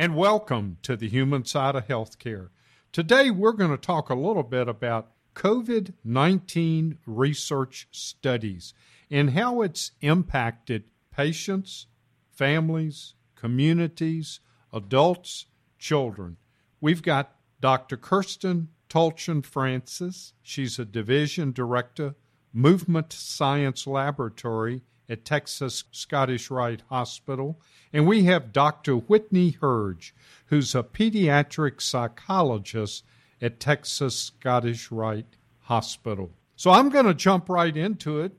and welcome to the human side of healthcare. Today, we're going to talk a little bit about COVID 19 research studies and how it's impacted patients, families, communities, adults, children. We've got Dr. Kirsten Tulchin Francis. She's a division director, Movement Science Laboratory at Texas Scottish Rite Hospital. And we have Dr. Whitney Herge, who's a pediatric psychologist at Texas Scottish Rite Hospital. So I'm going to jump right into it,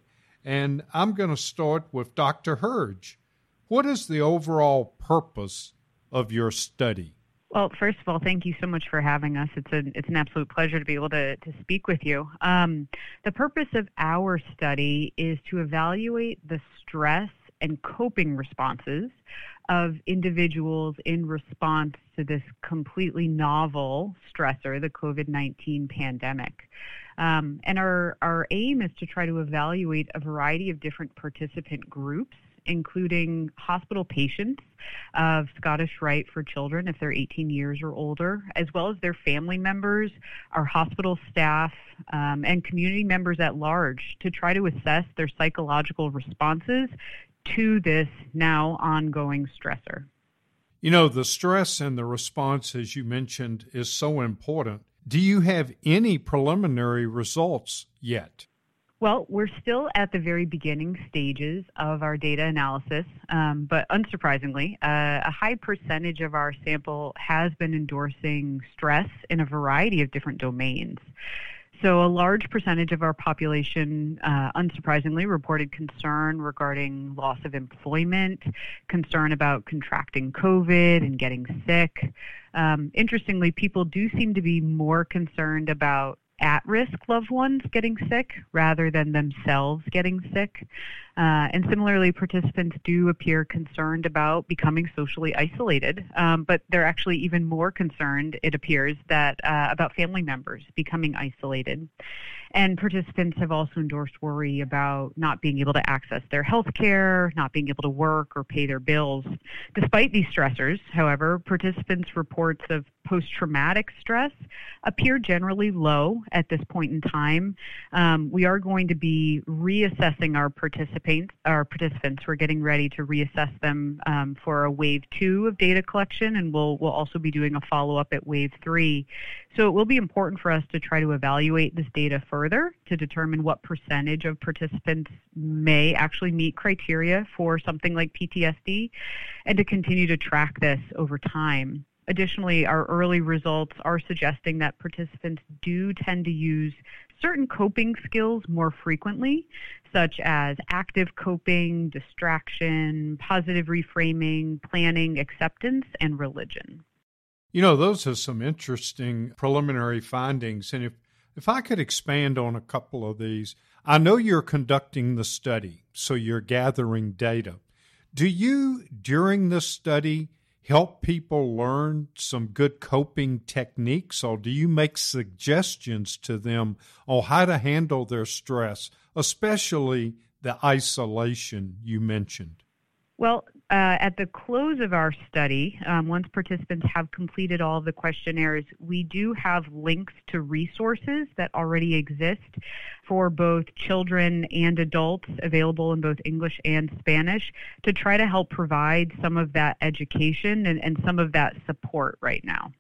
and I'm going to start with Dr. Herge. What is the overall purpose of your study? Well, first of all, thank you so much for having us. It's an it's an absolute pleasure to be able to to speak with you. Um, the purpose of our study is to evaluate the stress and coping responses of individuals in response to this completely novel stressor, the COVID 19 pandemic. Um, and our, our aim is to try to evaluate a variety of different participant groups including hospital patients of Scottish Rite for children if they're 18 years or older, as well as their family members, our hospital staff, um, and community members at large to try to assess their psychological responses to this now ongoing stressor. You know, the stress and the response, as you mentioned, is so important. Do you have any preliminary results yet? Well, we're still at the very beginning stages of our data analysis, um, but unsurprisingly, uh, a high percentage of our sample has been endorsing stress in a variety of different domains. So, a large percentage of our population, uh, unsurprisingly, reported concern regarding loss of employment, concern about contracting COVID and getting sick. Um, interestingly, people do seem to be more concerned about at risk loved ones getting sick rather than themselves getting sick. Uh, and similarly, participants do appear concerned about becoming socially isolated, um, but they're actually even more concerned, it appears, that uh, about family members becoming isolated. And participants have also endorsed worry about not being able to access their health care, not being able to work or pay their bills. Despite these stressors, however, participants' reports of post traumatic stress appear generally low at this point in time. Um, we are going to be reassessing our participants. Our participants. We're getting ready to reassess them um, for a wave two of data collection, and we'll we'll also be doing a follow up at wave three. So it will be important for us to try to evaluate this data further to determine what percentage of participants may actually meet criteria for something like PTSD, and to continue to track this over time. Additionally, our early results are suggesting that participants do tend to use certain coping skills more frequently, such as active coping, distraction, positive reframing, planning, acceptance, and religion. You know, those are some interesting preliminary findings. And if, if I could expand on a couple of these, I know you're conducting the study, so you're gathering data. Do you, during the study, help people learn some good coping techniques, or do you make suggestions to them on how to handle their stress, especially the isolation you mentioned? Well, uh, at the close of our study, um, once participants have completed all the questionnaires, we do have links to resources that already exist for both children and adults available in both English and Spanish to try to help provide some of that education and, and some of that support right now.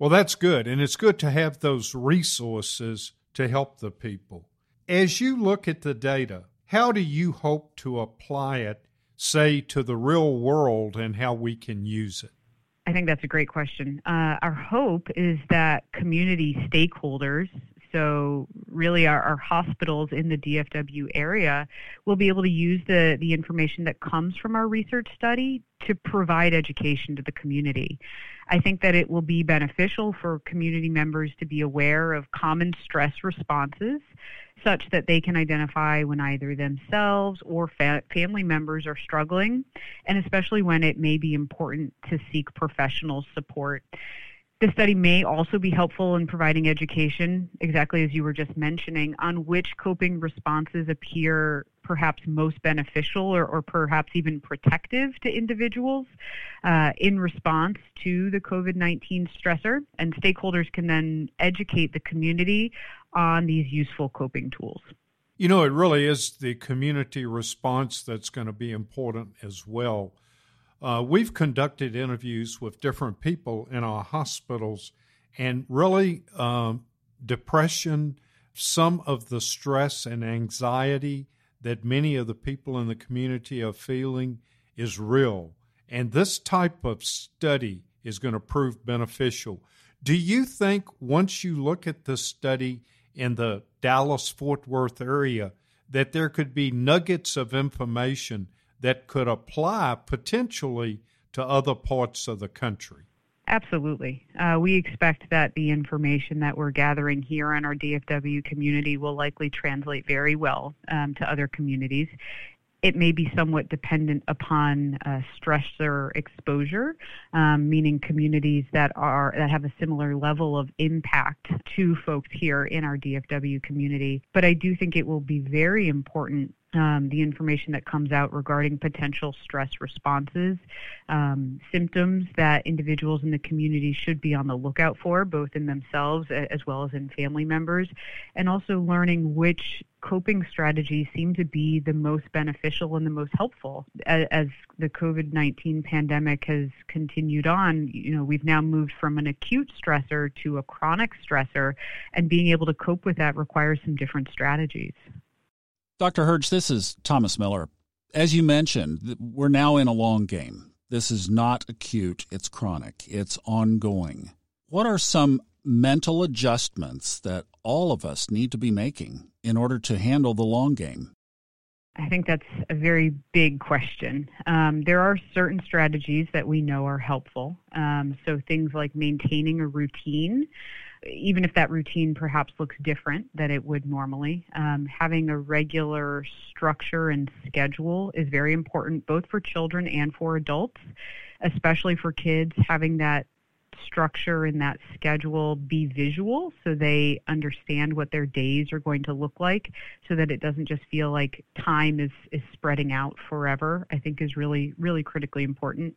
Well, that's good. And it's good to have those resources to help the people. As you look at the data, how do you hope to apply it say to the real world and how we can use it? I think that's a great question. Uh, our hope is that community stakeholders, so really our, our, hospitals in the DFW area, will be able to use the, the information that comes from our research study to provide education to the community. I think that it will be beneficial for community members to be aware of common stress responses such that they can identify when either themselves or fa- family members are struggling, and especially when it may be important to seek professional support. This study may also be helpful in providing education, exactly as you were just mentioning, on which coping responses appear perhaps most beneficial or, or perhaps even protective to individuals uh, in response to the COVID 19 stressor. And stakeholders can then educate the community on these useful coping tools. You know, it really is the community response that's going to be important as well. Uh, we've conducted interviews with different people in our hospitals, and really, um, depression, some of the stress and anxiety that many of the people in the community are feeling is real. And this type of study is going to prove beneficial. Do you think once you look at this study in the Dallas Fort Worth area that there could be nuggets of information that could apply potentially to other parts of the country? Absolutely. Uh, we expect that the information that we're gathering here in our DFW community will likely translate very well um, to other communities it may be somewhat dependent upon uh, stressor exposure, um, meaning communities that are that have a similar level of impact to folks here in our DFW community. But I do think it will be very important um, the information that comes out regarding potential stress responses, um, symptoms that individuals in the community should be on the lookout for, both in themselves as well as in family members, and also learning which coping strategies seem to be the most beneficial and the most helpful. As, as the COVID 19 pandemic has continued on, you know, we've now moved from an acute stressor to a chronic stressor, and being able to cope with that requires some different strategies. Dr. Herge, this is Thomas Miller. As you mentioned, we're now in a long game. This is not acute, it's chronic, it's ongoing. What are some mental adjustments that all of us need to be making in order to handle the long game? I think that's a very big question. Um, there are certain strategies that we know are helpful. Um, so things like maintaining a routine even if that routine perhaps looks different than it would normally, um, having a regular structure and schedule is very important both for children and for adults, especially for kids. Having that structure and that schedule be visual so they understand what their days are going to look like so that it doesn't just feel like time is, is spreading out forever, I think is really, really critically important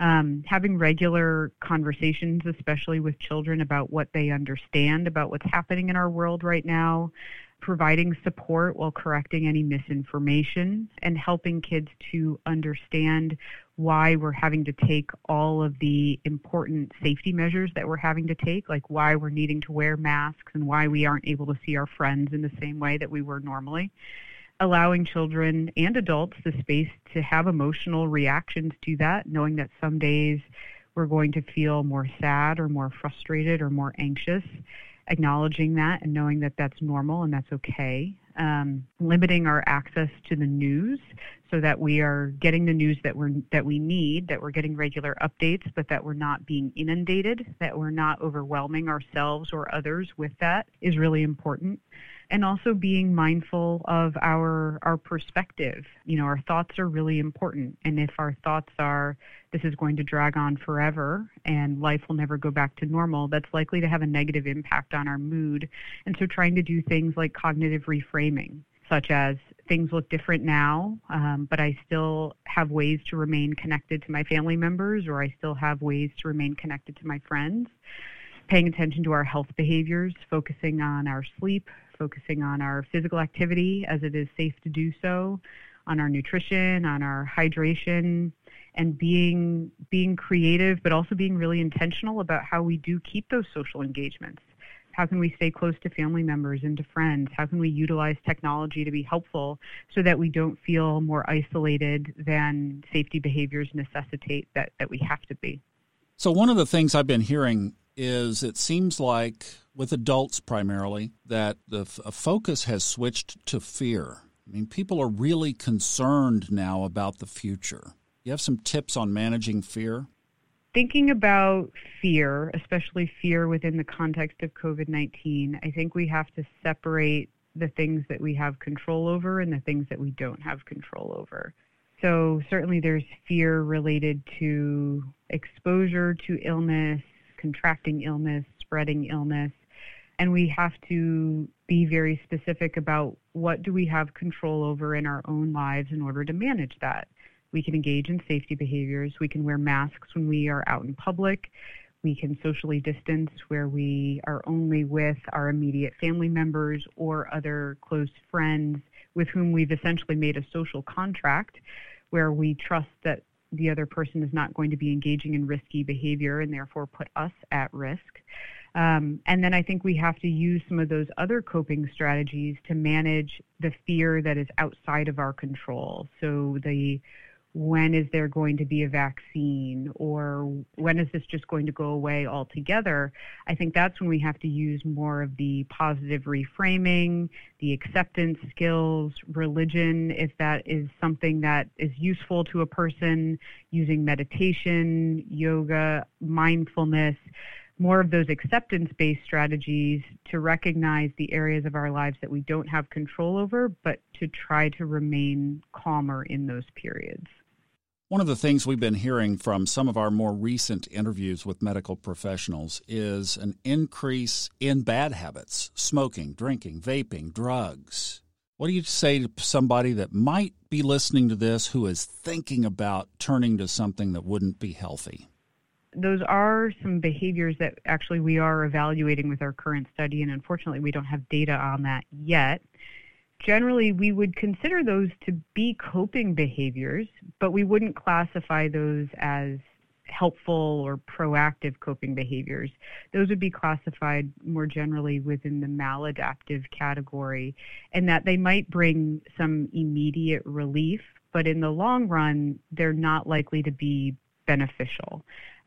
um, having regular conversations, especially with children, about what they understand about what's happening in our world right now, providing support while correcting any misinformation, and helping kids to understand why we're having to take all of the important safety measures that we're having to take, like why we're needing to wear masks and why we aren't able to see our friends in the same way that we were normally allowing children and adults the space to have emotional reactions to that, knowing that some days we're going to feel more sad or more frustrated or more anxious, acknowledging that and knowing that that's normal and that's okay. Um, limiting our access to the news so that we are getting the news that we're that we need, that we're getting regular updates, but that we're not being inundated, that we're not overwhelming ourselves or others with that is really important and also being mindful of our our perspective. You know, our thoughts are really important, and if our thoughts are this is going to drag on forever and life will never go back to normal, that's likely to have a negative impact on our mood. And so, trying to do things like cognitive reframing, such as things look different now, um, but I still have ways to remain connected to my family members, or I still have ways to remain connected to my friends. Paying attention to our health behaviors, focusing on our sleep, focusing on our physical activity as it is safe to do so, on our nutrition, on our hydration, and being being creative, but also being really intentional about how we do keep those social engagements. How can we stay close to family members and to friends? How can we utilize technology to be helpful so that we don't feel more isolated than safety behaviors necessitate that, that we have to be? So, one of the things I've been hearing is it seems like with adults primarily that the f- focus has switched to fear. I mean, people are really concerned now about the future. You have some tips on managing fear? Thinking about fear, especially fear within the context of COVID 19, I think we have to separate the things that we have control over and the things that we don't have control over. So, certainly, there's fear related to exposure to illness, contracting illness, spreading illness. And we have to be very specific about what do we have control over in our own lives in order to manage that. We can engage in safety behaviors. We can wear masks when we are out in public. We can socially distance where we are only with our immediate family members or other close friends with whom we've essentially made a social contract where we trust that the other person is not going to be engaging in risky behavior and therefore put us at risk. Um, and then I think we have to use some of those other coping strategies to manage the fear that is outside of our control. So the when is there going to be a vaccine? Or when is this just going to go away altogether, I think that's when we have to use more of the positive reframing, the acceptance skills, religion, if that is something that is useful to a person, using meditation, yoga, mindfulness more of those acceptance based strategies to recognize the areas of our lives that we don't have control over, but to try to remain calmer in those periods. One of the things we've been hearing from some of our more recent interviews with medical professionals is an increase in bad habits smoking, drinking, vaping, drugs. What do you say to somebody that might be listening to this who is thinking about turning to something that wouldn't be healthy? Those are some behaviors that actually we are evaluating with our current study, and unfortunately, we don't have data on that yet. Generally, we would consider those to be coping behaviors, but we wouldn't classify those as helpful or proactive coping behaviors. Those would be classified more generally within the maladaptive category, and that they might bring some immediate relief, but in the long run, they're not likely to be beneficial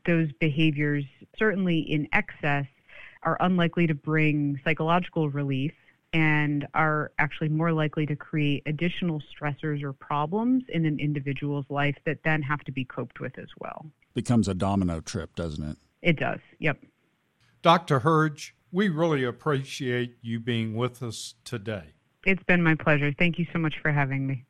those behaviors, certainly in excess, are unlikely to bring psychological relief and are actually more likely to create additional stressors or problems in an individual's life that then have to be coped with as well. Becomes a domino trip, doesn't it? It does, yep. Dr. Herge, we really appreciate you being with us today. It's been my pleasure. Thank you so much for having me.